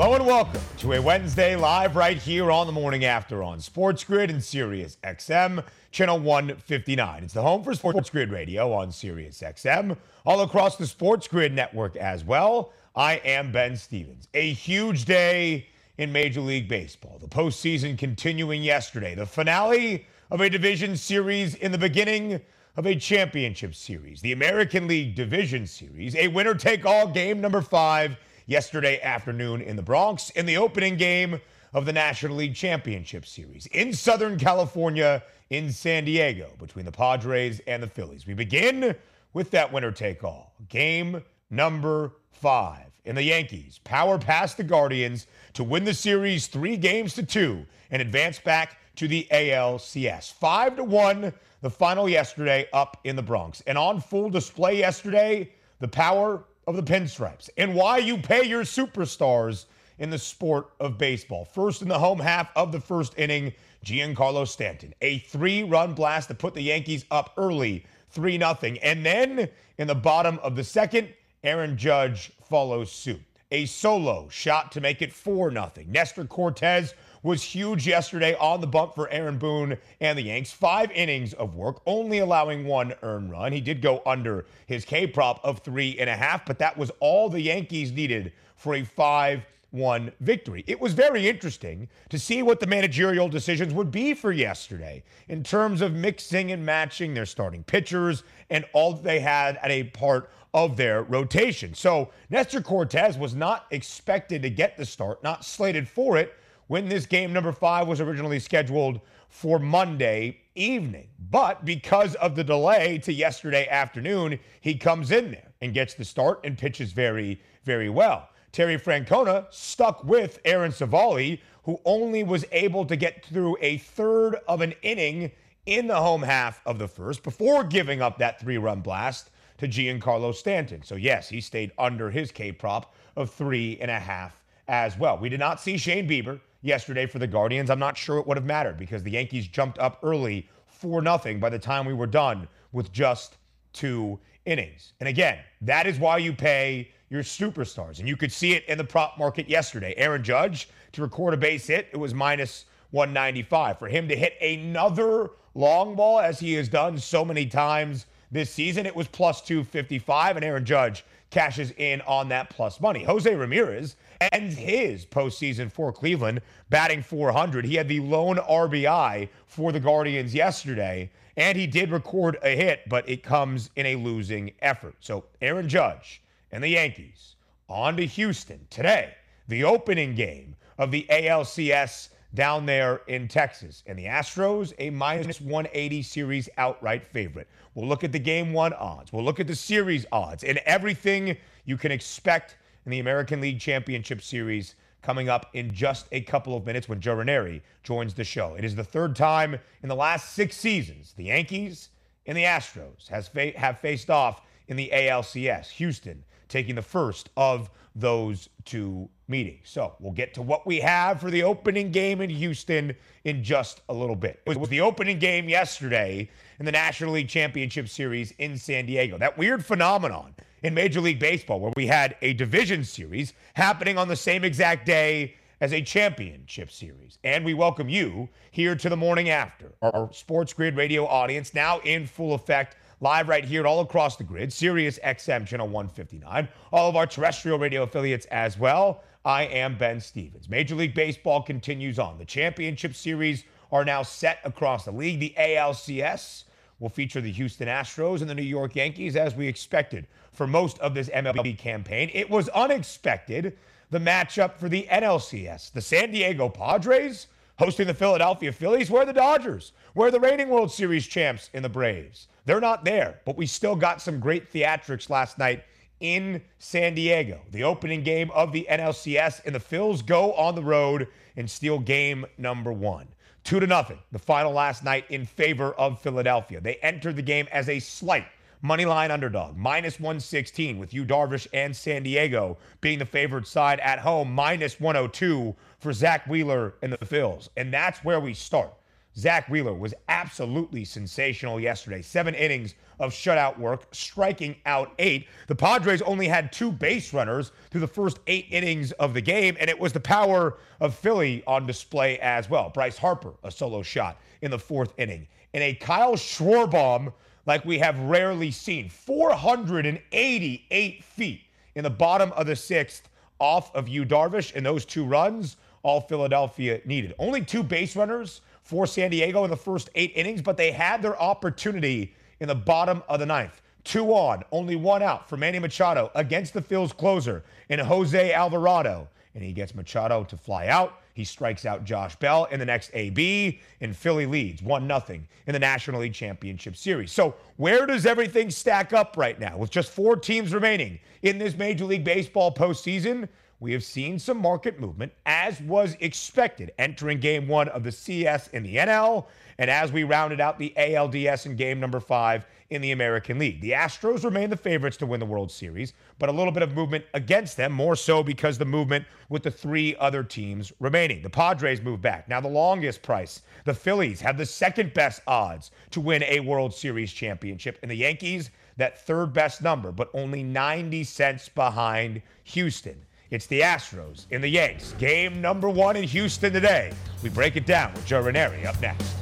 Hello and welcome to a Wednesday live right here on the morning after on Sports Grid and Sirius XM, channel 159. It's the home for Sports Grid Radio on Sirius XM, all across the Sports Grid network as well. I am Ben Stevens. A huge day in Major League Baseball. The postseason continuing yesterday, the finale of a division series in the beginning of a championship series, the American League Division Series, a winner take all game number five yesterday afternoon in the Bronx in the opening game of the National League Championship Series in Southern California in San Diego between the Padres and the Phillies. We begin with that winner take all. Game number five. In the Yankees, power past the Guardians to win the series three games to two and advance back to the ALCS. Five to one, the final yesterday up in the Bronx. And on full display yesterday, the power of the pinstripes and why you pay your superstars in the sport of baseball. First in the home half of the first inning, Giancarlo Stanton. A three run blast to put the Yankees up early, 3 0. And then in the bottom of the second, Aaron Judge follows suit. A solo shot to make it 4 0. Nestor Cortes was huge yesterday on the bump for Aaron Boone and the Yanks. Five innings of work, only allowing one earned run. He did go under his K prop of three and a half, but that was all the Yankees needed for a 5 1 victory. It was very interesting to see what the managerial decisions would be for yesterday in terms of mixing and matching their starting pitchers and all they had at a part of their rotation. So Nestor Cortes was not expected to get the start, not slated for it when this game number five was originally scheduled for Monday evening. But because of the delay to yesterday afternoon, he comes in there and gets the start and pitches very, very well. Terry Francona stuck with Aaron Civale, who only was able to get through a third of an inning in the home half of the first before giving up that three run blast to Giancarlo Stanton. So, yes, he stayed under his K prop of three and a half as well. We did not see Shane Bieber yesterday for the Guardians. I'm not sure it would have mattered because the Yankees jumped up early 4 0 by the time we were done with just two innings. And again, that is why you pay your superstars. And you could see it in the prop market yesterday. Aaron Judge to record a base hit, it was minus 195. For him to hit another long ball, as he has done so many times this season, it was plus 255. And Aaron Judge cashes in on that plus money. Jose Ramirez ends his postseason for Cleveland, batting 400. He had the lone RBI for the Guardians yesterday, and he did record a hit, but it comes in a losing effort. So Aaron Judge and the Yankees on to Houston today, the opening game of the ALCS down there in Texas. And the Astros, a minus 180 series outright favorite. We'll look at the game one odds. We'll look at the series odds and everything you can expect in the American League Championship Series coming up in just a couple of minutes when Joe Raineri joins the show. It is the third time in the last six seasons the Yankees and the Astros has fa- have faced off in the ALCS. Houston taking the first of those two meetings. So we'll get to what we have for the opening game in Houston in just a little bit. It was the opening game yesterday in the National League Championship Series in San Diego. That weird phenomenon in Major League Baseball where we had a division series happening on the same exact day as a championship series. And we welcome you here to the morning after. Our Sports Grid radio audience now in full effect, live right here all across the grid, Sirius XM channel 159, all of our terrestrial radio affiliates as well. I am Ben Stevens. Major League Baseball continues on. The championship series are now set across the league. The ALCS will feature the Houston Astros and the New York Yankees as we expected for most of this MLB campaign. It was unexpected the matchup for the NLCS. The San Diego Padres hosting the Philadelphia Phillies. Where are the Dodgers? Where are the reigning World Series champs in the Braves? They're not there, but we still got some great theatrics last night in San Diego. The opening game of the NLCS, and the Phils go on the road and steal game number one. Two to nothing. The final last night in favor of Philadelphia. They entered the game as a slight money line underdog, minus 116, with Yu Darvish and San Diego being the favored side at home, minus 102 for Zack Wheeler and the Phils. And that's where we start. Zack Wheeler was absolutely sensational yesterday. Seven innings of shutout work, striking out eight. The Padres only had two base runners through the first eight innings of the game, and it was the power of Philly on display as well. Bryce Harper, a solo shot in the fourth inning. And a Kyle Schwarber like we have rarely seen 488 feet in the bottom of the sixth off of Yu Darvish, and those two runs, all Philadelphia needed. Only two base runners for San Diego in the first eight innings, but they had their opportunity in the bottom of the ninth. Two on, only one out for Manny Machado against the Phil's closer in Jose Alvarado. And he gets Machado to fly out. He strikes out Josh Bell in the next AB, and Philly leads 1 0 in the National League Championship Series. So, where does everything stack up right now? With just four teams remaining in this Major League Baseball postseason, we have seen some market movement, as was expected, entering game one of the CS in the NL, and as we rounded out the ALDS in game number five in the American League. The Astros remain the favorites to win the World Series, but a little bit of movement against them, more so because the movement with the three other teams remaining. The Padres move back. Now, the longest price. The Phillies have the second best odds to win a World Series championship, and the Yankees, that third best number, but only 90 cents behind Houston. It's the Astros in the Yanks. Game number one in Houston today. We break it down with Joe Raineri up next.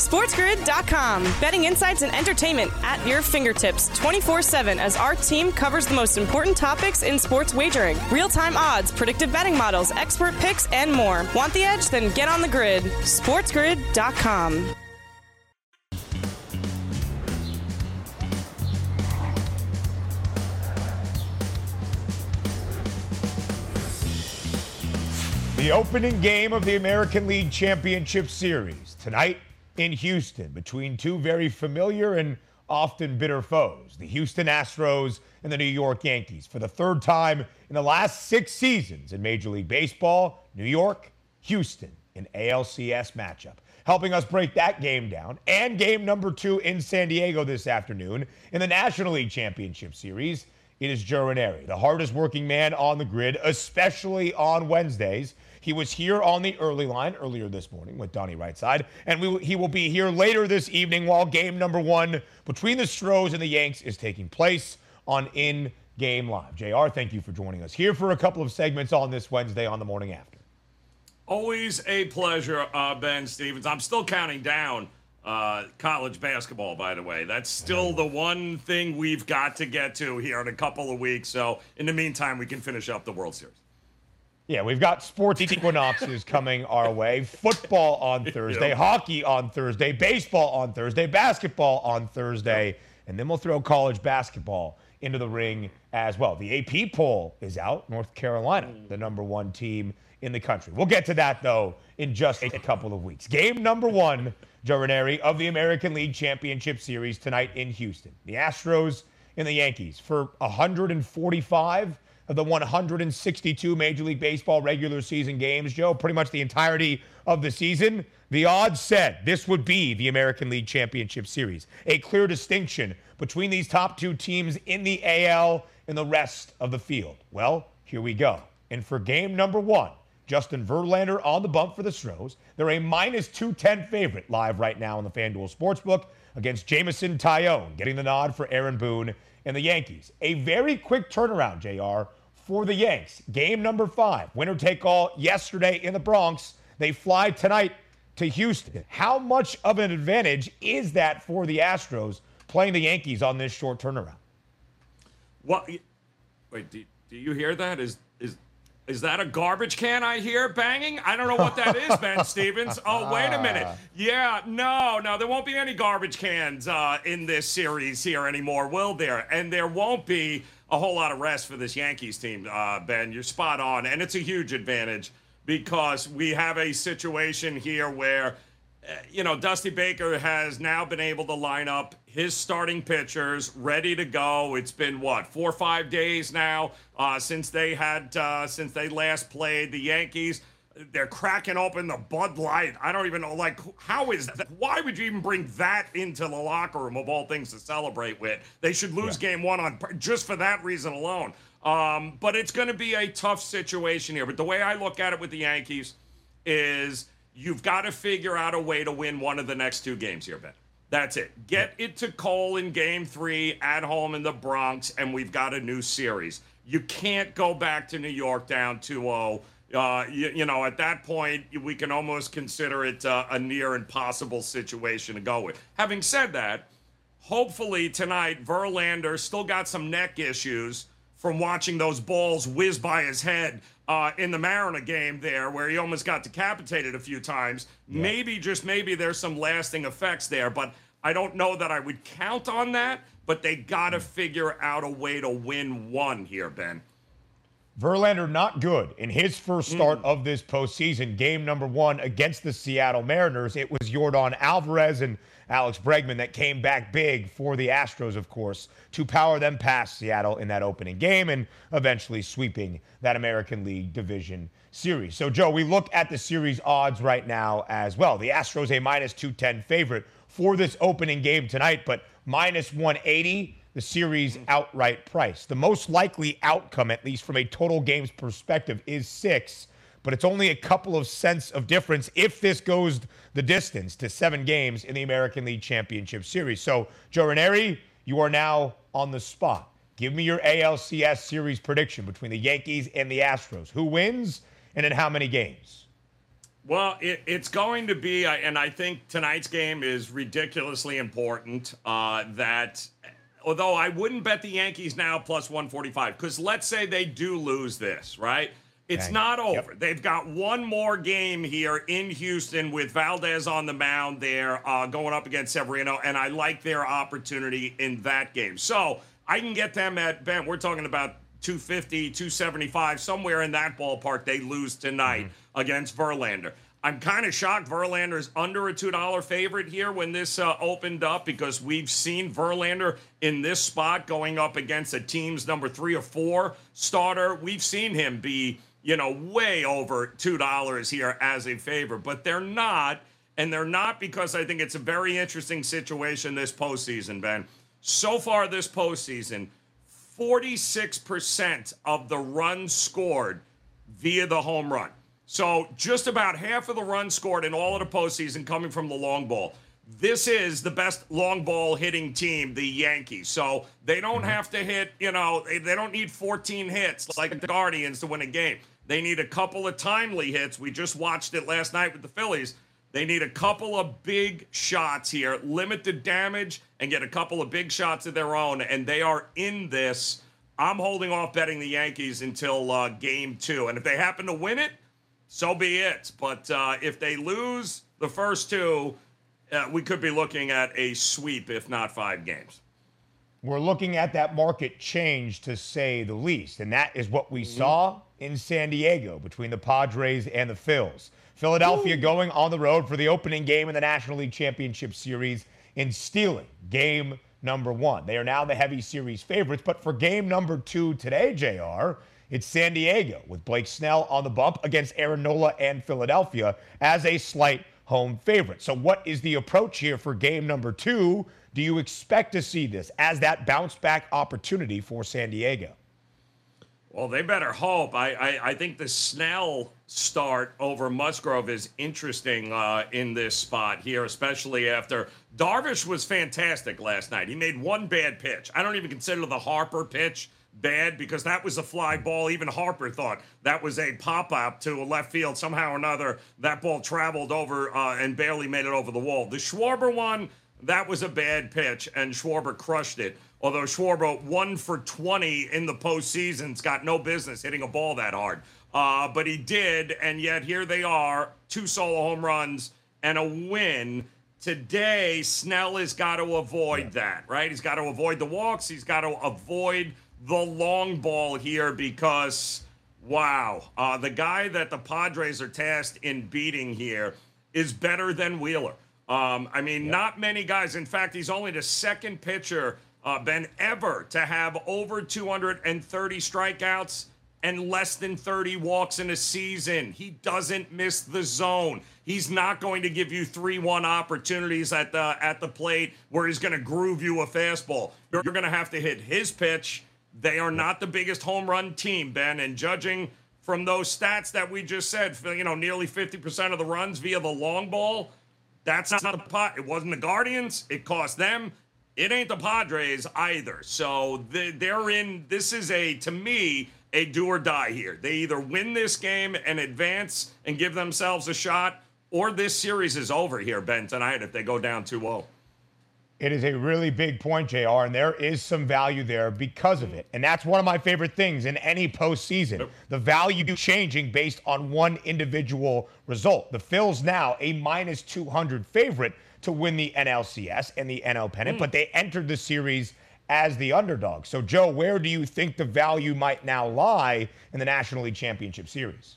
SportsGrid.com. Betting insights and entertainment at your fingertips 24 7 as our team covers the most important topics in sports wagering real time odds, predictive betting models, expert picks, and more. Want the edge? Then get on the grid. SportsGrid.com. The opening game of the American League Championship Series tonight in Houston between two very familiar and often bitter foes, the Houston Astros and the New York Yankees. For the third time in the last six seasons in Major League Baseball, New York, Houston, an ALCS matchup. Helping us break that game down and game number two in San Diego this afternoon in the National League Championship Series. It is Joe Raineri, the hardest working man on the grid, especially on Wednesdays. He was here on the early line earlier this morning with Donnie Rightside, and we, he will be here later this evening while game number one between the Stros and the Yanks is taking place on In Game Live. JR, thank you for joining us here for a couple of segments on this Wednesday on the morning after. Always a pleasure, uh, Ben Stevens. I'm still counting down uh, college basketball, by the way. That's still the one thing we've got to get to here in a couple of weeks. So, in the meantime, we can finish up the World Series. Yeah, we've got sports equinoxes coming our way. Football on Thursday, yep. hockey on Thursday, baseball on Thursday, basketball on Thursday, and then we'll throw college basketball into the ring as well. The AP poll is out. North Carolina, the number one team in the country. We'll get to that, though, in just a couple of weeks. Game number one, Joe Raineri, of the American League Championship Series tonight in Houston. The Astros and the Yankees for 145 of the 162 Major League Baseball regular season games, Joe, pretty much the entirety of the season, the odds said this would be the American League Championship Series. A clear distinction between these top two teams in the AL and the rest of the field. Well, here we go. And for game number one, Justin Verlander on the bump for the Stros. They're a minus 210 favorite live right now in the FanDuel Sportsbook against Jameson Taillon, getting the nod for Aaron Boone and the Yankees. A very quick turnaround, JR, for the Yanks. Game number five, winner take all yesterday in the Bronx. They fly tonight to Houston. How much of an advantage is that for the Astros playing the Yankees on this short turnaround? What? Wait, do, do you hear that? Is is is that a garbage can I hear banging? I don't know what that is, Ben Stevens. Oh, wait a minute. Yeah, no, no, there won't be any garbage cans uh, in this series here anymore, will there? And there won't be a whole lot of rest for this Yankees team, uh, Ben. You're spot on. And it's a huge advantage because we have a situation here where, uh, you know, Dusty Baker has now been able to line up his starting pitchers ready to go. It's been what four or five days now uh, since they had uh, since they last played the Yankees. They're cracking open the Bud Light. I don't even know, like, how is that? Why would you even bring that into the locker room of all things to celebrate with? They should lose yeah. game one on just for that reason alone. Um, but it's going to be a tough situation here. But the way I look at it with the Yankees is you've got to figure out a way to win one of the next two games here, Ben. That's it. Get it to Cole in game three at home in the Bronx, and we've got a new series. You can't go back to New York down 2 0. Uh, you, you, know, at that point, we can almost consider it uh, a near impossible situation to go with. Having said that, hopefully tonight, Verlander still got some neck issues from watching those balls whiz by his head uh, in the Mariner game there, where he almost got decapitated a few times. Yeah. Maybe, just maybe, there's some lasting effects there, but I don't know that I would count on that. But they got to mm. figure out a way to win one here, Ben. Verlander not good in his first start mm. of this postseason. Game number one against the Seattle Mariners. It was Yordan Alvarez and Alex Bregman that came back big for the Astros, of course, to power them past Seattle in that opening game and eventually sweeping that American League Division series. So, Joe, we look at the series odds right now as well. The Astros a minus 210 favorite for this opening game tonight, but minus 180 the series outright price. The most likely outcome, at least from a total games perspective, is six but it's only a couple of cents of difference if this goes the distance to seven games in the American League Championship Series. So, Joe Raineri, you are now on the spot. Give me your ALCS series prediction between the Yankees and the Astros. Who wins and in how many games? Well, it, it's going to be, and I think tonight's game is ridiculously important. Uh, that although I wouldn't bet the Yankees now plus 145, because let's say they do lose this, right? It's Dang. not over. Yep. They've got one more game here in Houston with Valdez on the mound there, uh, going up against Severino, and I like their opportunity in that game. So I can get them at Ben. We're talking about 250, 275, somewhere in that ballpark. They lose tonight mm-hmm. against Verlander. I'm kind of shocked Verlander is under a $2 favorite here when this uh, opened up because we've seen Verlander in this spot going up against a team's number three or four starter. We've seen him be you know, way over $2 here as a favor, but they're not. And they're not because I think it's a very interesting situation this postseason, Ben. So far this postseason, 46% of the runs scored via the home run. So just about half of the runs scored in all of the postseason coming from the long ball. This is the best long ball hitting team, the Yankees. So they don't mm-hmm. have to hit, you know, they, they don't need 14 hits like the Guardians to win a game. They need a couple of timely hits. We just watched it last night with the Phillies. They need a couple of big shots here, limit the damage, and get a couple of big shots of their own. And they are in this. I'm holding off betting the Yankees until uh, game two. And if they happen to win it, so be it. But uh, if they lose the first two, uh, we could be looking at a sweep, if not five games. We're looking at that market change to say the least. And that is what we mm-hmm. saw in San Diego between the Padres and the Phils. Philadelphia Ooh. going on the road for the opening game in the National League Championship Series in stealing game number one. They are now the heavy series favorites, but for game number two today, JR, it's San Diego with Blake Snell on the bump against Aaron Nola and Philadelphia as a slight home favorite. So, what is the approach here for game number two? Do you expect to see this as that bounce back opportunity for San Diego? Well, they better hope. I, I, I, think the Snell start over Musgrove is interesting uh, in this spot here, especially after Darvish was fantastic last night. He made one bad pitch. I don't even consider the Harper pitch bad because that was a fly ball. Even Harper thought that was a pop up to a left field. Somehow or another, that ball traveled over uh, and barely made it over the wall. The Schwarber one, that was a bad pitch, and Schwarber crushed it. Although Schwarber, one for 20 in the postseason's got no business hitting a ball that hard. Uh, but he did, and yet here they are two solo home runs and a win. Today, Snell has got to avoid that, right? He's got to avoid the walks. He's got to avoid the long ball here because, wow, uh, the guy that the Padres are tasked in beating here is better than Wheeler. Um, I mean, yep. not many guys. In fact, he's only the second pitcher, uh, Ben, ever to have over 230 strikeouts and less than 30 walks in a season. He doesn't miss the zone. He's not going to give you 3-1 opportunities at the at the plate where he's going to groove you a fastball. You're, you're going to have to hit his pitch. They are not the biggest home run team, Ben, and judging from those stats that we just said, you know, nearly 50% of the runs via the long ball, that's not the pot. It wasn't the Guardians. It cost them. It ain't the Padres either. So they're in. This is a to me a do or die here. They either win this game and advance and give themselves a shot, or this series is over here, Ben, tonight if they go down 2 0. It is a really big point, JR, and there is some value there because of it. And that's one of my favorite things in any postseason. Yep. The value changing based on one individual result. The Phils now a minus 200 favorite to win the NLCS and the NL pennant, mm. but they entered the series as the underdog. So, Joe, where do you think the value might now lie in the National League Championship Series?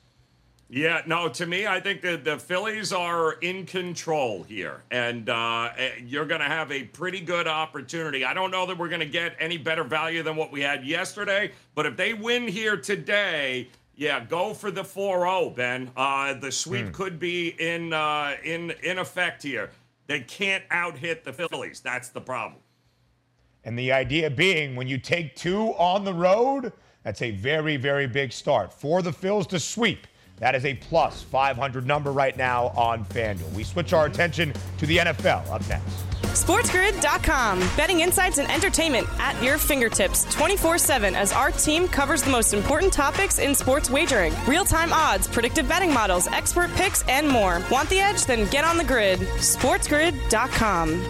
Yeah, no, to me, I think that the Phillies are in control here, and uh, eh, you're going to have a pretty good opportunity. I don't know that we're going to get any better value than what we had yesterday, but if they win here today, yeah, go for the 4-0, Ben. Uh, the sweep mm. could be in uh, in in effect here. They can't out hit the Phillies. That's the problem. And the idea being when you take two on the road, that's a very, very big start. For the Phils to sweep, that is a plus 500 number right now on FanDuel. We switch our attention to the NFL up next. SportsGrid.com. Betting insights and entertainment at your fingertips 24 7 as our team covers the most important topics in sports wagering real time odds, predictive betting models, expert picks, and more. Want the edge? Then get on the grid. SportsGrid.com.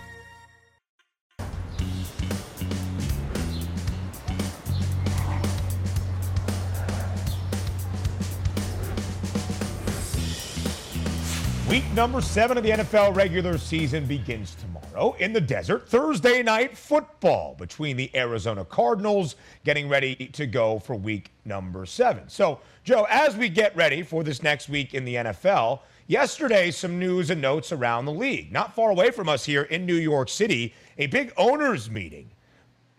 Week number seven of the NFL regular season begins tomorrow in the desert. Thursday night football between the Arizona Cardinals getting ready to go for week number seven. So, Joe, as we get ready for this next week in the NFL, yesterday some news and notes around the league. Not far away from us here in New York City, a big owners meeting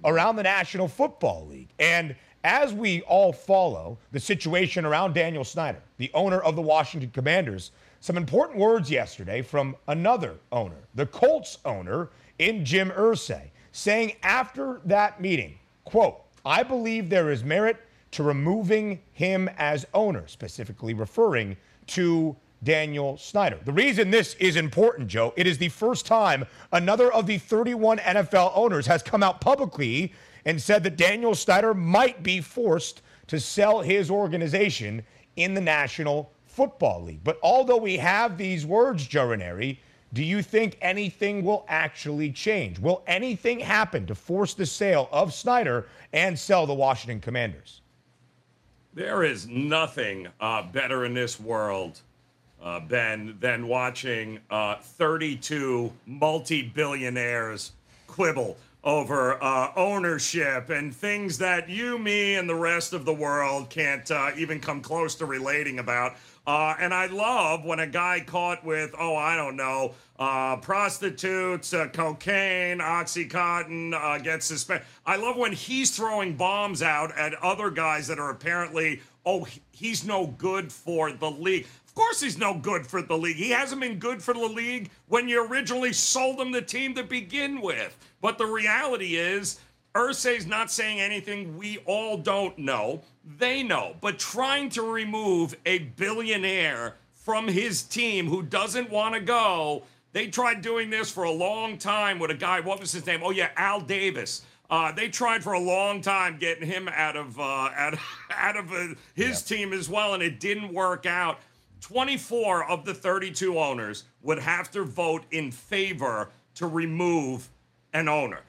around the National Football League. And as we all follow the situation around Daniel Snyder, the owner of the Washington Commanders, some important words yesterday from another owner, the Colts owner in Jim Irsay, saying after that meeting, quote, I believe there is merit to removing him as owner, specifically referring to Daniel Snyder. The reason this is important, Joe, it is the first time another of the 31 NFL owners has come out publicly and said that Daniel Snyder might be forced to sell his organization in the National Football League. But although we have these words, Joe do you think anything will actually change? Will anything happen to force the sale of Snyder and sell the Washington Commanders? There is nothing uh, better in this world, uh, Ben, than watching uh, 32 multi billionaires quibble over uh, ownership and things that you, me, and the rest of the world can't uh, even come close to relating about. Uh, and I love when a guy caught with, oh, I don't know, uh, prostitutes, uh, cocaine, Oxycontin uh, gets suspended. I love when he's throwing bombs out at other guys that are apparently, oh, he's no good for the league. Of course, he's no good for the league. He hasn't been good for the league when you originally sold him the team to begin with. But the reality is, Irsay's not saying anything we all don't know. They know. But trying to remove a billionaire from his team who doesn't want to go, they tried doing this for a long time with a guy, what was his name? Oh, yeah, Al Davis. Uh, they tried for a long time getting him out of uh, out, out of uh, his team as well, and it didn't work out. 24 of the 32 owners would have to vote in favor to remove an owner.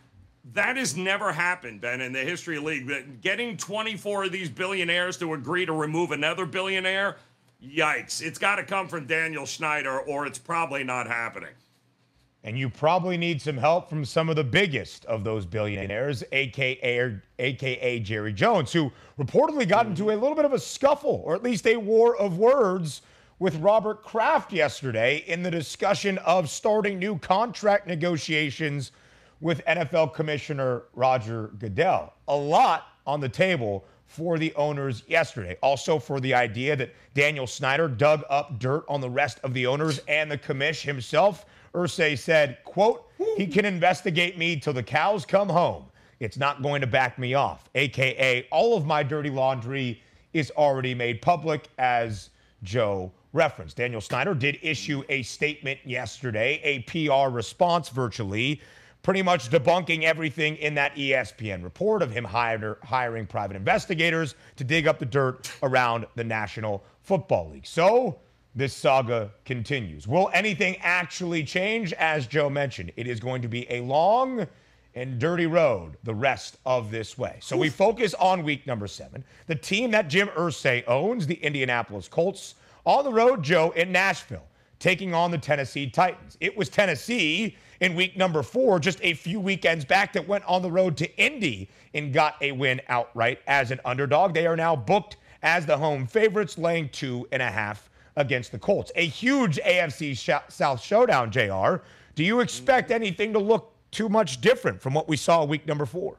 That has never happened, Ben, in the history of the league. Getting 24 of these billionaires to agree to remove another billionaire, yikes. It's got to come from Daniel Snyder, or it's probably not happening. And you probably need some help from some of the biggest of those billionaires, aka, AKA Jerry Jones, who reportedly got into a little bit of a scuffle, or at least a war of words, with Robert Kraft yesterday in the discussion of starting new contract negotiations with NFL Commissioner Roger Goodell. A lot on the table for the owners yesterday. Also, for the idea that Daniel Snyder dug up dirt on the rest of the owners and the commish himself. Irsay said, quote, he can investigate me till the cows come home. It's not going to back me off, aka all of my dirty laundry is already made public, as Joe referenced. Daniel Snyder did issue a statement yesterday, a PR response virtually, pretty much debunking everything in that ESPN report of him hire, hiring private investigators to dig up the dirt around the National Football League. So, this saga continues. Will anything actually change? As Joe mentioned, it is going to be a long and dirty road the rest of this way. So we focus on week number seven. The team that Jim Irsay owns, the Indianapolis Colts, on the road, Joe, in Nashville, taking on the Tennessee Titans. It was Tennessee in week number four, just a few weekends back, that went on the road to Indy and got a win outright as an underdog. They are now booked as the home favorites, laying two and a half against the Colts. A huge AFC South showdown, JR. Do you expect mm-hmm. anything to look too much different from what we saw week number four?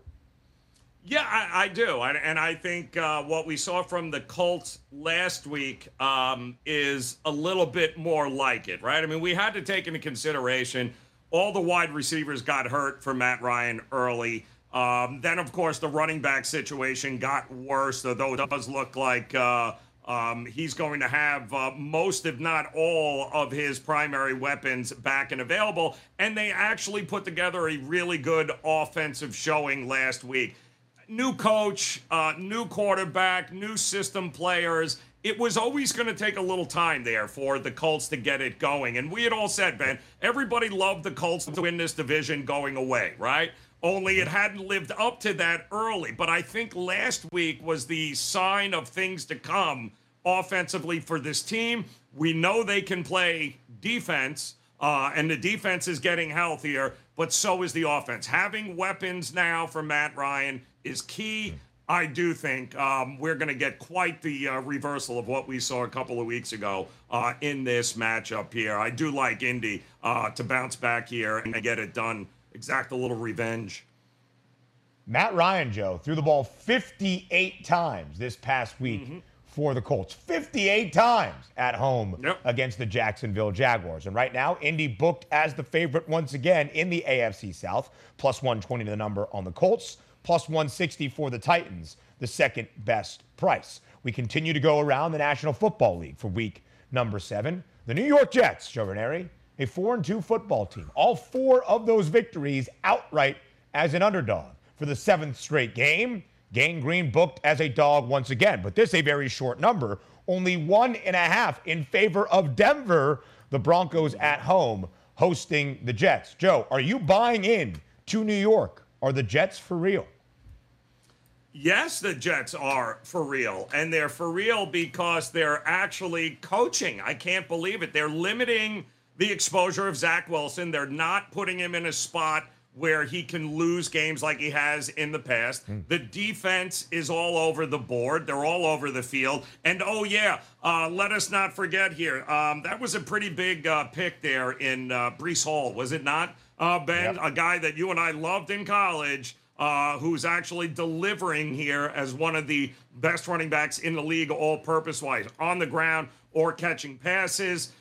Yeah, I, I do. I, and I think uh, what we saw from the Colts last week um, is a little bit more like it, right? I mean, we had to take into consideration all the wide receivers got hurt for Matt Ryan early. Um, then, of course, the running back situation got worse, though it does look like. Uh, um, he's going to have uh, most, if not all, of his primary weapons back and available. And they actually put together a really good offensive showing last week. New coach, uh, new quarterback, new system players. It was always going to take a little time there for the Colts to get it going. And we had all said, Ben, everybody loved the Colts to win this division going away, right? Only it hadn't lived up to that early. But I think last week was the sign of things to come offensively for this team. We know they can play defense, uh, and the defense is getting healthier, but so is the offense. Having weapons now for Matt Ryan is key. I do think um, we're going to get quite the uh, reversal of what we saw a couple of weeks ago uh, in this matchup here. I do like Indy uh, to bounce back here and get it done exact a little revenge. Matt Ryan, Joe, threw the ball 58 times this past week mm-hmm. For the Colts. 58 times at home yep. against the Jacksonville Jaguars. And right now, Indy booked as the favorite once again in the AFC South, plus 120 to the number on the Colts, plus 160 for the Titans, the second best price. We continue to go around the National Football League for week number seven. The New York Jets, Joe Raineri, a 4 and 2 football team. All four of those victories outright as an underdog. For the seventh straight game, Gang Green booked as a dog once again, but this a very short number. Only one and a half in favor of Denver, the Broncos at home hosting the Jets. Joe, are you buying in to New York? Are the Jets for real? Yes, the Jets are for real. And they're for real because they're actually coaching. I can't believe it. They're limiting the exposure of Zach Wilson. They're not putting him in a spot where he can lose games like he has in the past. Mm. The defense is all over the board. They're all over the field. And oh, yeah, uh, let us not forget here. Um, that was a pretty big uh, pick there in uh, Breece Hall, was it not, uh, Ben? Yep. A guy that you and I loved in college. Uh, who's actually delivering here as one of the best running backs in the league, all purpose wise, on the ground or catching passes.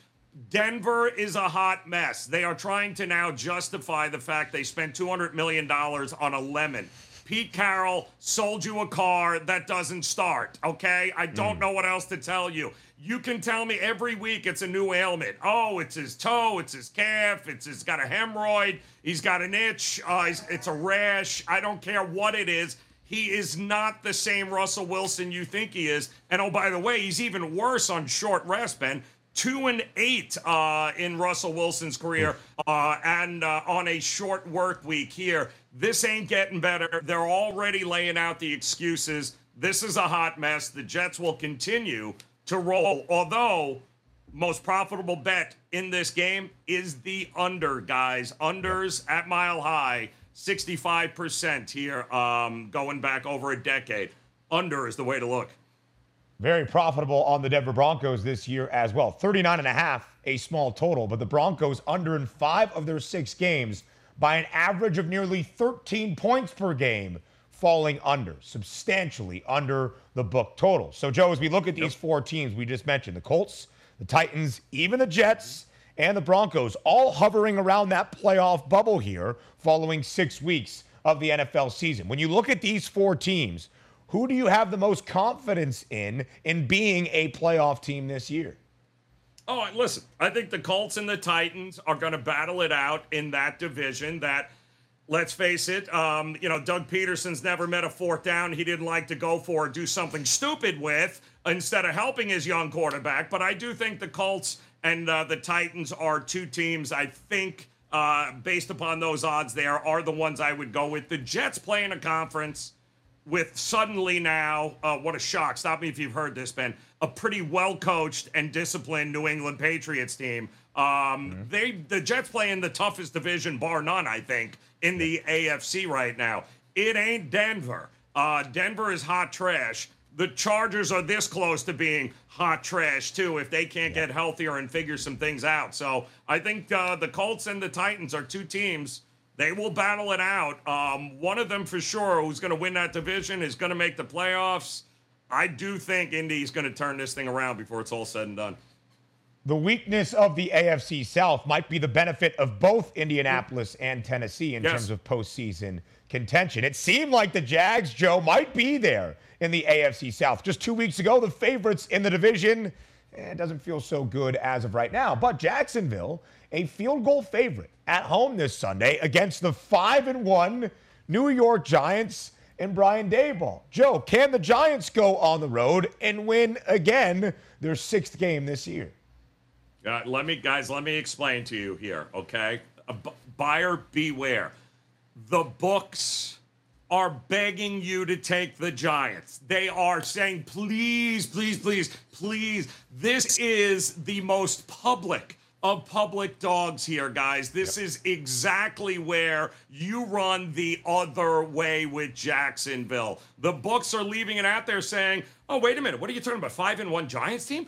Denver is a hot mess. They are trying to now justify the fact they spent $200 million on a lemon. Pete Carroll sold you a car that doesn't start, okay? I don't mm. know what else to tell you. You can tell me every week it's a new ailment. Oh, it's his toe, it's his calf, it's he's got a hemorrhoid, he's got an itch, uh, it's a rash. I don't care what it is. He is not the same Russell Wilson you think he is. And oh, by the way, he's even worse on short rest, Ben two and eight uh, in Russell Wilson's career, uh, and uh, on a short work week here. This ain't getting better. They're already laying out the excuses. This is a hot mess. The Jets will continue to roll, although most profitable bet in this game is the under, guys. Unders at mile high, 65% here, um, going back over a decade. Under is the way to look. Very profitable on the Denver Broncos this year as well. 39 and a half, a small total, but the Broncos under in five of their six games by an average of nearly 13 points per game falling under, substantially under the book total. So, Joe, as we look at these four teams we just mentioned the Colts, the Titans, even the Jets, and the Broncos, all hovering around that playoff bubble here following six weeks of the NFL season. When you look at these four teams, who do you have the most confidence in in being a playoff team this year? Oh, listen, I think the Colts and the Titans are going to battle it out in that division that let's face it, um, you know, Doug Pederson's never met a fourth down he didn't like to go for or do something stupid with instead of helping his young quarterback. But I do think the Colts and uh, the Titans are two teams I think, uh, based upon those odds there, are the ones I would go with. The Jets play in a conference with suddenly now, uh, what a shock. Stop me if you've heard this, Ben. A pretty well coached and disciplined New England Patriots team. Um, mm-hmm. They the Jets play in the toughest division, bar none, I think, in the AFC right now. It ain't Denver. Uh, Denver is hot trash. The Chargers are this close to being hot trash too if they can't get healthier and figure some things out. So I think uh, the Colts and the Titans are two teams they will battle it out. Um, one of them for sure who's going to win that division is going to make the playoffs. I do think Indy's going to turn this thing around before it's all said and done. The weakness of the AFC South might be the benefit of both Indianapolis and Tennessee in yes. terms of postseason contention. It seemed like the Jags, Joe, might be there in the AFC South. Just two weeks ago, the favorites in the division. Eh, it doesn't feel so good as of right now. But Jacksonville a field goal favorite at home this Sunday against the 5 and 1 New York Giants and Brian Daboll. Joe, can the Giants go on the road and win again their sixth game this year? Uh, let me, guys, let me explain to you here, okay? buyer beware. The books are begging you to take the Giants. They are saying, please, please, please, please. This is the most public of public dogs here, guys. This yep. is exactly where you run the other way with Jacksonville. The books are leaving it out there saying, oh, wait a minute. What are you talking about? Five and one Giants team?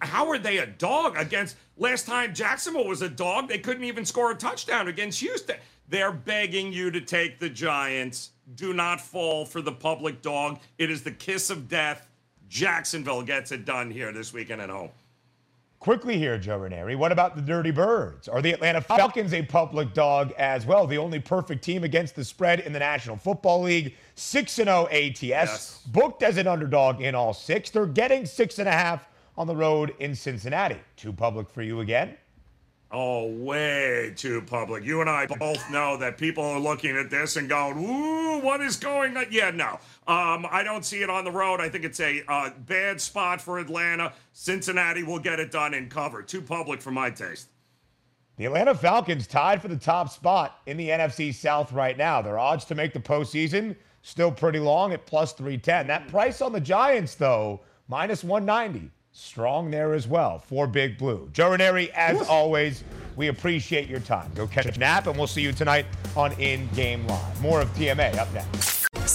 How are they a dog against last time Jacksonville was a dog? They couldn't even score a touchdown against Houston. They're begging you to take the Giants. Do not fall for the public dog. It is the kiss of death. Jacksonville gets it done here this weekend at home. Quickly here, Joe Raineri, what about the Dirty Birds? Are the Atlanta Falcons a public dog as well? The only perfect team against the spread in the National Football League. 6 0 ATS, yes. booked as an underdog in all six. They're getting six and a half on the road in Cincinnati. Too public for you again? Oh, way too public. You and I both know that people are looking at this and going, ooh, what is going on? Yeah, no. Um, I don't see it on the road. I think it's a uh, bad spot for Atlanta. Cincinnati will get it done in cover. Too public for my taste. The Atlanta Falcons tied for the top spot in the NFC South right now. Their odds to make the postseason still pretty long at plus 310. That price on the Giants, though, minus 190 strong there as well for Big Blue. Joe Raineri, as always, we appreciate your time. Go catch a nap, and we'll see you tonight on In Game Live. More of TMA up next.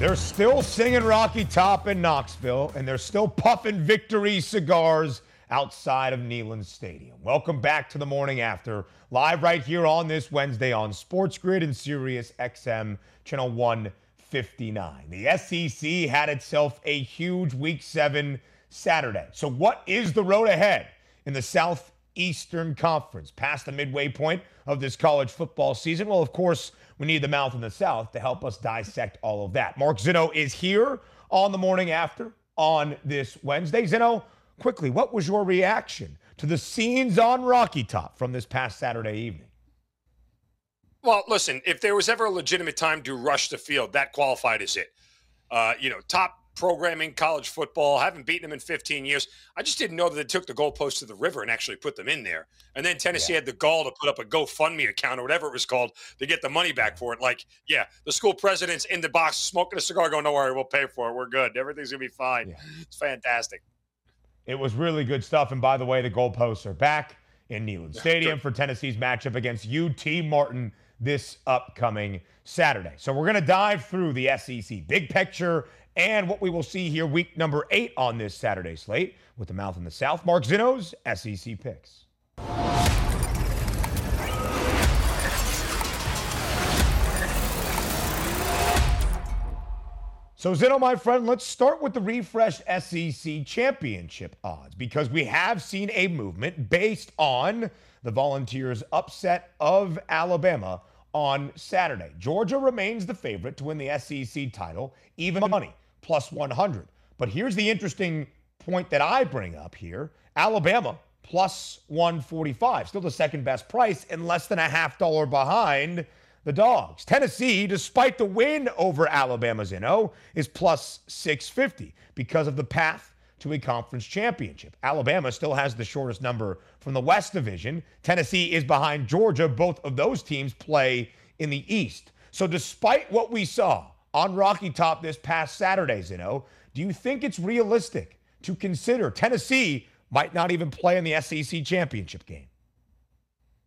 They're still singing Rocky Top in Knoxville, and they're still puffing victory cigars outside of Neyland Stadium. Welcome back to the morning after, live right here on this Wednesday on Sports Grid and Sirius XM, channel 159. The SEC had itself a huge Week 7 Saturday. So, what is the road ahead in the Southeastern Conference past the midway point of this college football season? Well, of course, we need the mouth in the South to help us dissect all of that. Mark Zinno is here on the morning after on this Wednesday. Zinno, quickly, what was your reaction to the scenes on Rocky Top from this past Saturday evening? Well, listen, if there was ever a legitimate time to rush the field, that qualified as it. Uh, you know, top programming college football. Haven't beaten them in 15 years. I just didn't know that they took the goalpost to the river and actually put them in there. And then Tennessee yeah. had the gall to put up a GoFundMe account or whatever it was called to get the money back for it. Like, yeah, the school president's in the box smoking a cigar, going, "Don't worry, we'll pay for it. We're good. Everything's gonna be fine." Yeah. It's fantastic. It was really good stuff. And by the way, the goalposts are back in Neyland Stadium for Tennessee's matchup against UT Martin this upcoming Saturday. So we're going to dive through the SEC big picture and what we will see here week number eight on this Saturday slate with the mouth in the South. Mark Zinno's SEC picks. So, Zinno, my friend, let's start with the refreshed SEC championship odds because we have seen a movement based on the Volunteers' upset of Alabama on Saturday. Georgia remains the favorite to win the SEC title, even money, plus 100. But here's the interesting point that I bring up here Alabama plus 145, still the second best price, and less than a half dollar behind the Dogs. Tennessee, despite the win over Alabama's Zinno, is plus 650 because of the path to a conference championship. Alabama still has the shortest number from the West Division. Tennessee is behind Georgia. Both of those teams play in the East. So, despite what we saw on Rocky Top this past Saturday, Zinno, do you think it's realistic to consider Tennessee might not even play in the SEC championship game?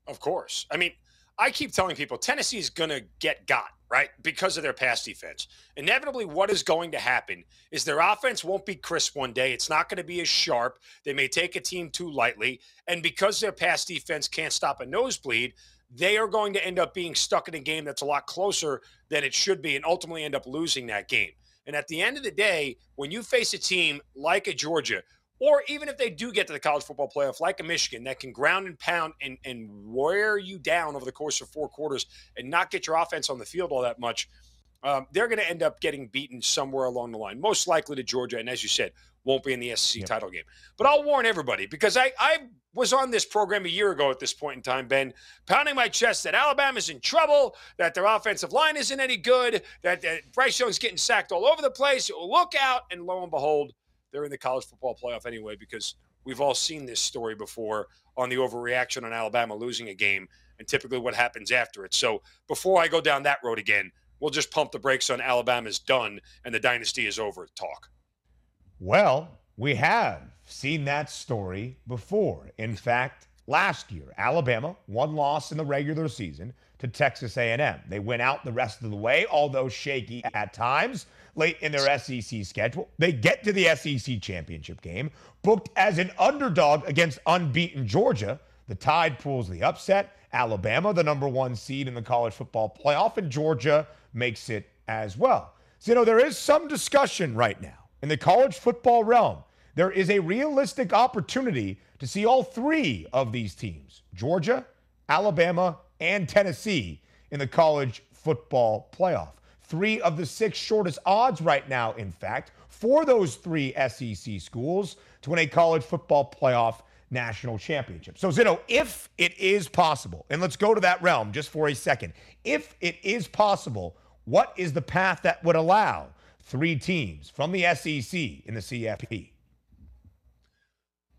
Of course. I mean, I keep telling people Tennessee is going to get got, right? Because of their pass defense. Inevitably, what is going to happen is their offense won't be crisp one day. It's not going to be as sharp. They may take a team too lightly. And because their pass defense can't stop a nosebleed, they are going to end up being stuck in a game that's a lot closer than it should be and ultimately end up losing that game. And at the end of the day, when you face a team like a Georgia or even if they do get to the college football playoff, like a Michigan, that can ground and pound and, and wear you down over the course of four quarters and not get your offense on the field all that much, um, they're going to end up getting beaten somewhere along the line. Most likely to Georgia, and as you said, won't be in the SEC yep. title game. But I'll warn everybody because I, I was on this program a year ago at this point in time, Ben, pounding my chest that Alabama's in trouble, that their offensive line isn't any good, that, that Bryce Young's getting sacked all over the place. Look out. And lo and behold, they're in the college football playoff anyway because we've all seen this story before on the overreaction on Alabama losing a game and typically what happens after it. So before I go down that road again, we'll just pump the brakes on Alabama's done and the dynasty is over talk. Well, we have seen that story before. In fact, last year, Alabama one loss in the regular season to Texas A&M. They went out the rest of the way, although shaky at times late in their SEC schedule. They get to the SEC championship game, booked as an underdog against unbeaten Georgia. The Tide pulls the upset. Alabama, the number one seed in the college football playoff, and Georgia makes it as well. So, you know, there is some discussion right now in the college football realm. There is a realistic opportunity to see all three of these teams Georgia, Alabama, and Tennessee in the college football playoff three of the six shortest odds right now, in fact, for those three SEC schools to win a college football playoff national championship. So, Zinno, if it is possible, and let's go to that realm just for a second, if it is possible, what is the path that would allow three teams from the SEC in the CFP?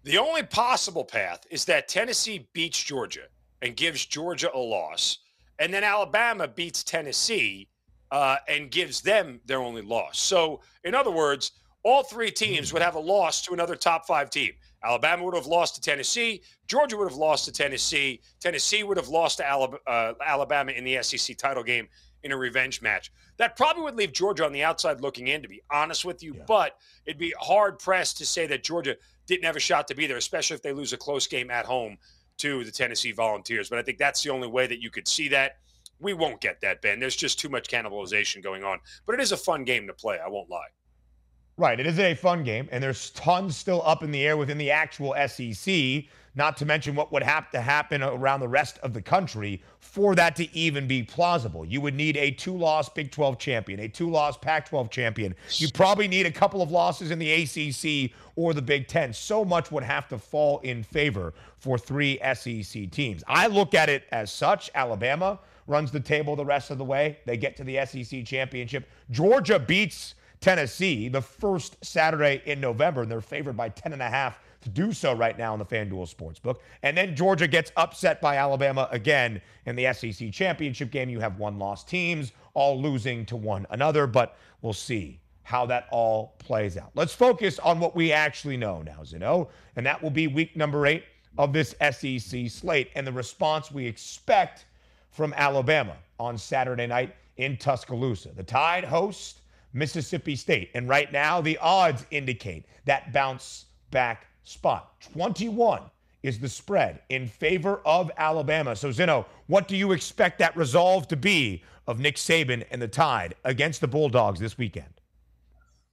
The only possible path is that Tennessee beats Georgia and gives Georgia a loss, and then Alabama beats Tennessee uh, and gives them their only loss. So, in other words, all three teams would have a loss to another top five team. Alabama would have lost to Tennessee. Georgia would have lost to Tennessee. Tennessee would have lost to uh, Alabama in the SEC title game in a revenge match. That probably would leave Georgia on the outside looking in, to be honest with you. Yeah. But it'd be hard pressed to say that Georgia didn't have a shot to be there, especially if they lose a close game at home to the Tennessee Volunteers. But I think that's the only way that you could see that we won't get that, Ben. There's just too much cannibalization going on. But it is a fun game to play. I won't lie. Right. It is a fun game, and there's tons still up in the air within the actual SEC, not to mention what would have to happen around the rest of the country for that to even be plausible. You would need a two loss Big 12 champion, a two loss Pac 12 champion. You probably need a couple of losses in the ACC or the Big 10. So much would have to fall in favor for three SEC teams. I look at it as such Alabama runs the table the rest of the way. They get to the SEC championship. Georgia beats Tennessee the first Saturday in November, and they're favored by 10.5 to do so right now in the FanDuel Sportsbook. And then Georgia gets upset by Alabama again in the SEC championship game. You have one loss teams all losing to one another, but we'll see how that all plays out. Let's focus on what we actually know now, Zinno, and that will be week number eight of this SEC slate and the response we expect from Alabama on Saturday night in Tuscaloosa. The Tide host Mississippi State, and right now the odds indicate that bounce back spot. 21 is the spread in favor of Alabama. So, Zinno, what do you expect that resolve to be of Nick Saban and the Tide against the Bulldogs this weekend?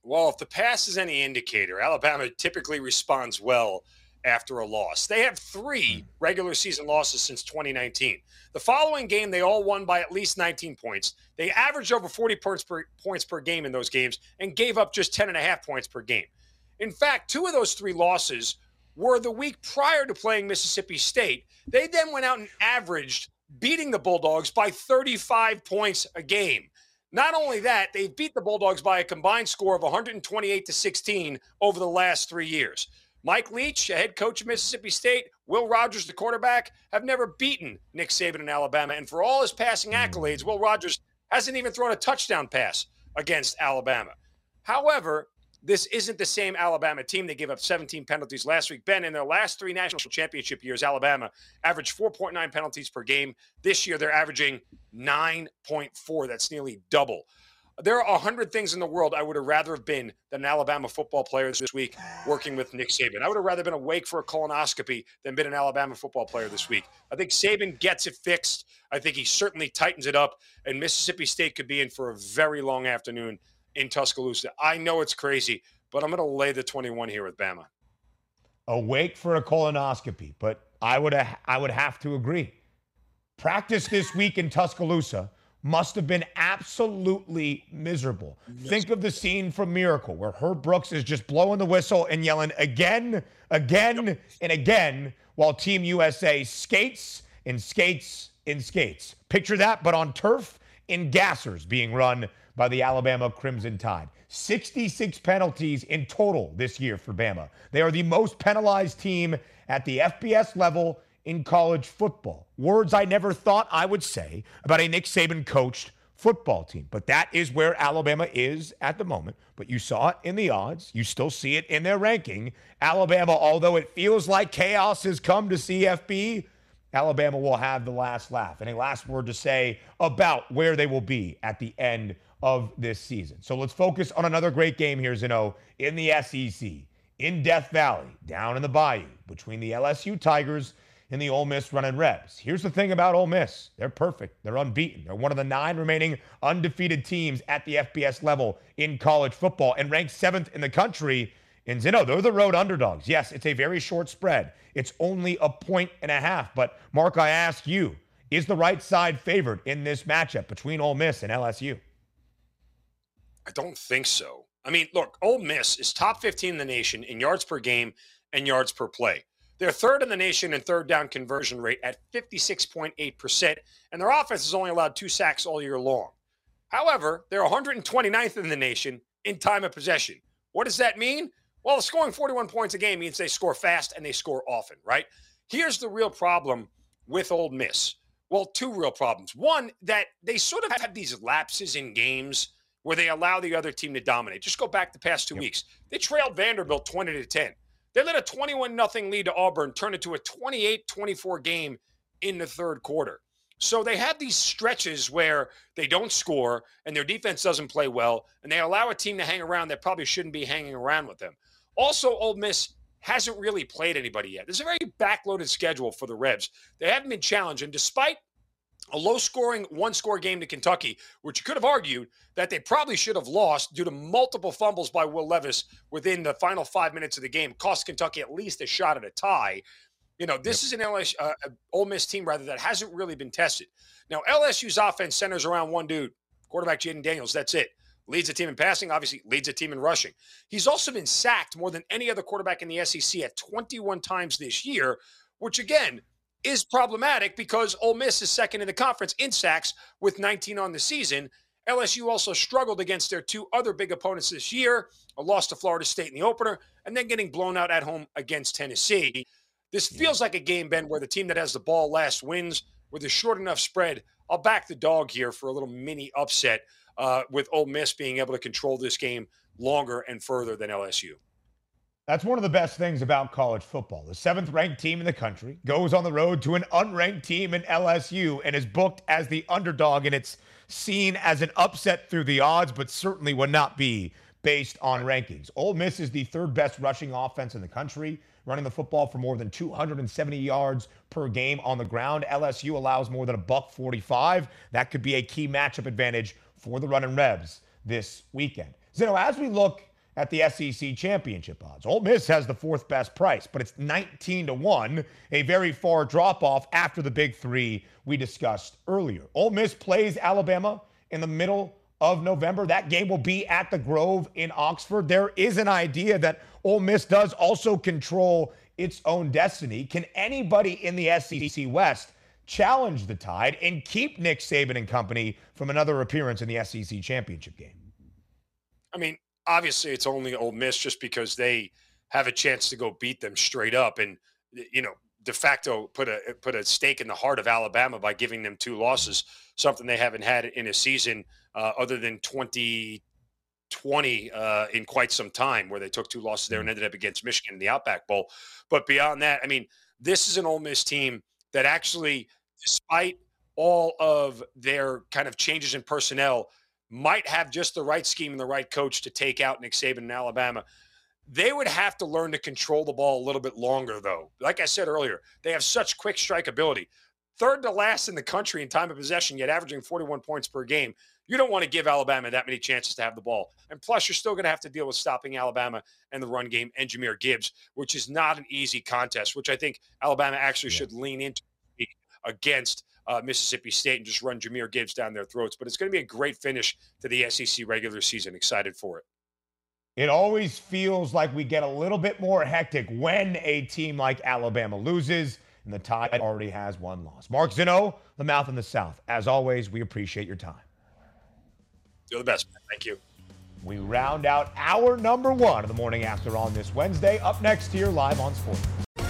Well, if the pass is any indicator, Alabama typically responds well after a loss. They have three hmm. regular season losses since 2019. The following game, they all won by at least 19 points. They averaged over 40 points per, points per game in those games and gave up just 10 and a half points per game. In fact, two of those three losses were the week prior to playing Mississippi State. They then went out and averaged beating the Bulldogs by 35 points a game. Not only that, they beat the Bulldogs by a combined score of 128 to 16 over the last three years. Mike Leach, a head coach of Mississippi State, Will Rogers, the quarterback, have never beaten Nick Saban in Alabama. And for all his passing hmm. accolades, Will Rogers hasn't even thrown a touchdown pass against Alabama. However, this isn't the same Alabama team. They gave up 17 penalties last week. Ben, in their last three national championship years, Alabama averaged 4.9 penalties per game. This year, they're averaging 9.4. That's nearly double. There are a 100 things in the world I would have rather have been than an Alabama football player this week working with Nick Saban. I would have rather been awake for a colonoscopy than been an Alabama football player this week. I think Saban gets it fixed. I think he certainly tightens it up, and Mississippi State could be in for a very long afternoon in Tuscaloosa. I know it's crazy, but I'm going to lay the 21 here with Bama. Awake for a colonoscopy, but I would I would have to agree. Practice this week in Tuscaloosa must have been absolutely miserable. Yes. Think of the scene from Miracle where Herb Brooks is just blowing the whistle and yelling again, again, yep. and again while Team USA skates and skates and skates. Picture that, but on turf in gassers being run by the Alabama Crimson Tide. 66 penalties in total this year for Bama. They are the most penalized team at the FBS level in college football. Words I never thought I would say about a Nick Saban coached football team. But that is where Alabama is at the moment. But you saw it in the odds. You still see it in their ranking. Alabama, although it feels like chaos has come to CFB, Alabama will have the last laugh. and a last word to say about where they will be at the end of this season. So let's focus on another great game here, Zinno, in the SEC, in Death Valley, down in the Bayou, between the LSU Tigers and the Ole Miss running Rebs. Here's the thing about Ole Miss they're perfect, they're unbeaten. They're one of the nine remaining undefeated teams at the FBS level in college football and ranked seventh in the country. And Zinno, they're the road underdogs. Yes, it's a very short spread. It's only a point and a half. But Mark, I ask you, is the right side favored in this matchup between Ole Miss and LSU? I don't think so. I mean, look, Ole Miss is top 15 in the nation in yards per game and yards per play. They're third in the nation in third down conversion rate at 56.8%, and their offense has only allowed two sacks all year long. However, they're 129th in the nation in time of possession. What does that mean? Well, scoring 41 points a game means they score fast and they score often, right? Here's the real problem with Ole Miss. Well, two real problems. One, that they sort of have these lapses in games where they allow the other team to dominate. Just go back the past two yep. weeks. They trailed Vanderbilt 20 to 10. They let a 21 0 lead to Auburn turn into a 28 24 game in the third quarter. So they have these stretches where they don't score and their defense doesn't play well, and they allow a team to hang around that probably shouldn't be hanging around with them. Also, Ole Miss hasn't really played anybody yet. There's a very backloaded schedule for the Rebs. They haven't been challenged, and despite a low scoring one score game to Kentucky, which you could have argued that they probably should have lost due to multiple fumbles by Will Levis within the final five minutes of the game, cost Kentucky at least a shot at a tie. You know, this yep. is an LSU, uh, Ole Miss team rather that hasn't really been tested. Now, LSU's offense centers around one dude, quarterback Jayden Daniels. That's it. Leads the team in passing, obviously leads the team in rushing. He's also been sacked more than any other quarterback in the SEC at 21 times this year, which again is problematic because Ole Miss is second in the conference in sacks with 19 on the season. LSU also struggled against their two other big opponents this year a loss to Florida State in the opener, and then getting blown out at home against Tennessee. This feels like a game, Ben, where the team that has the ball last wins with a short enough spread. I'll back the dog here for a little mini upset uh, with Ole Miss being able to control this game longer and further than LSU. That's one of the best things about college football. The seventh ranked team in the country goes on the road to an unranked team in LSU and is booked as the underdog, and it's seen as an upset through the odds, but certainly would not be based on rankings. Ole Miss is the third best rushing offense in the country, running the football for more than 270 yards per game on the ground. LSU allows more than a buck 45. That could be a key matchup advantage for the running Rebs this weekend. Zinno, as we look at the SEC championship odds. Ole Miss has the fourth best price, but it's 19 to 1, a very far drop off after the big three we discussed earlier. Ole Miss plays Alabama in the middle of November. That game will be at the Grove in Oxford. There is an idea that Ole Miss does also control its own destiny. Can anybody in the SEC West challenge the Tide and keep Nick Saban and company from another appearance in the SEC championship game? I mean, obviously it's only Ole Miss just because they have a chance to go beat them straight up, and you know de facto put a put a stake in the heart of Alabama by giving them two losses, something they haven't had in a season uh, other than 2020 uh, in quite some time, where they took two losses there and mm. ended up against Michigan in the Outback Bowl. But beyond that, I mean, this is an Ole Miss team that actually, despite all of their kind of changes in personnel, might have just the right scheme and the right coach to take out Nick Saban in Alabama. They would have to learn to control the ball a little bit longer, though. Like I said earlier, they have such quick strike ability. Third to last in the country in time of possession, yet averaging 41 points per game. You don't want to give Alabama that many chances to have the ball. And plus, you're still going to have to deal with stopping Alabama and the run game and Jahmyr Gibbs, which is not an easy contest, which I think Alabama actually yeah. should lean into against uh, Mississippi State and just run Jahmyr Gibbs down their throats. But it's going to be a great finish to the SEC regular season. Excited for it. It always feels like we get a little bit more hectic when a team like Alabama loses, and the Tide already has one loss. Mark Zinno, the mouth in the South. As always, we appreciate your time. You're the best, man. Thank you. We round out our number one of the morning after on this Wednesday. Up next here, live on Sports.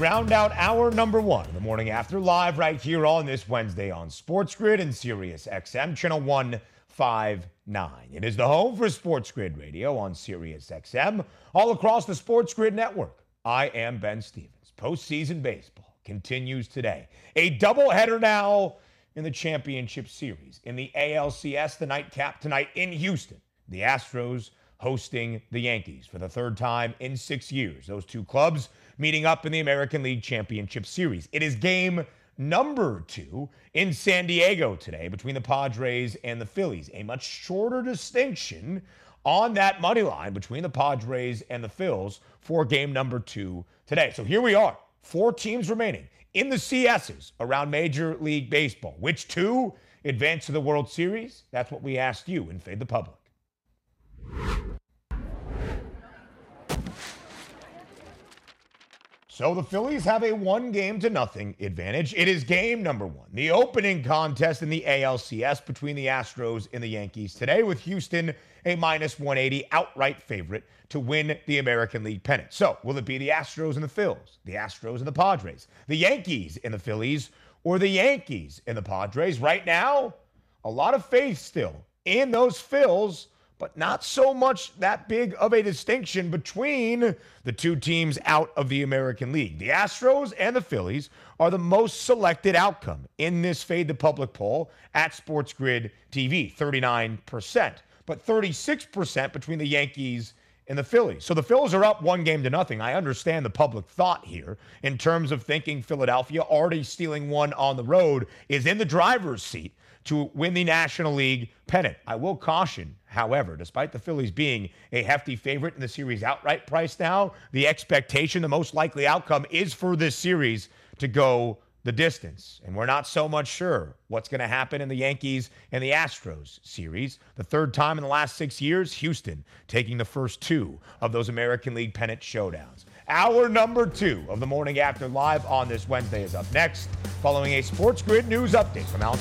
round out our number one the morning after live right here on this Wednesday on Sports Grid and Sirius XM channel 159. It is the home for Sports Grid Radio on Sirius XM all across the Sports Grid network. I am Ben Stevens. Postseason baseball continues today. A doubleheader now in the championship series. In the ALCS, the nightcap tonight in Houston. The Astros hosting the Yankees for the third time in six years. Those two clubs meeting up in the American League Championship Series. It is game number two in San Diego today between the Padres and the Phillies. A much shorter distinction on that money line between the Padres and the Phils for game number two today. So here we are, four teams remaining in the CSs around Major League Baseball. Which two advance to the World Series? That's what we asked you in Fade the Public. So the Phillies have a one game to nothing advantage. It is game number one, the opening contest in the ALCS between the Astros and the Yankees today, with Houston a minus 180 outright favorite to win the American League pennant. So will it be the Astros and the Phils, the Astros and the Padres, the Yankees and the Phillies, or the Yankees and the Padres? Right now, a lot of faith still in those Phils but not so much that big of a distinction between the two teams out of the American League. The Astros and the Phillies are the most selected outcome in this Fade the Public poll at Sports Grid TV, 39%, but 36% between the Yankees and the Phillies. So the Phillies are up one game to nothing. I understand the public thought here in terms of thinking Philadelphia already stealing one on the road is in the driver's seat to win the National League pennant. I will caution, however, despite the Phillies being a hefty favorite in the series outright price now, the expectation, the most likely outcome is for this series to go the distance. And we're not so much sure what's going to happen in the Yankees and the Astros series. The third time in the last six years, Houston taking the first two of those American League pennant showdowns. Hour number two of the morning after live on this Wednesday is up next, following a Sports Grid news update from Alex.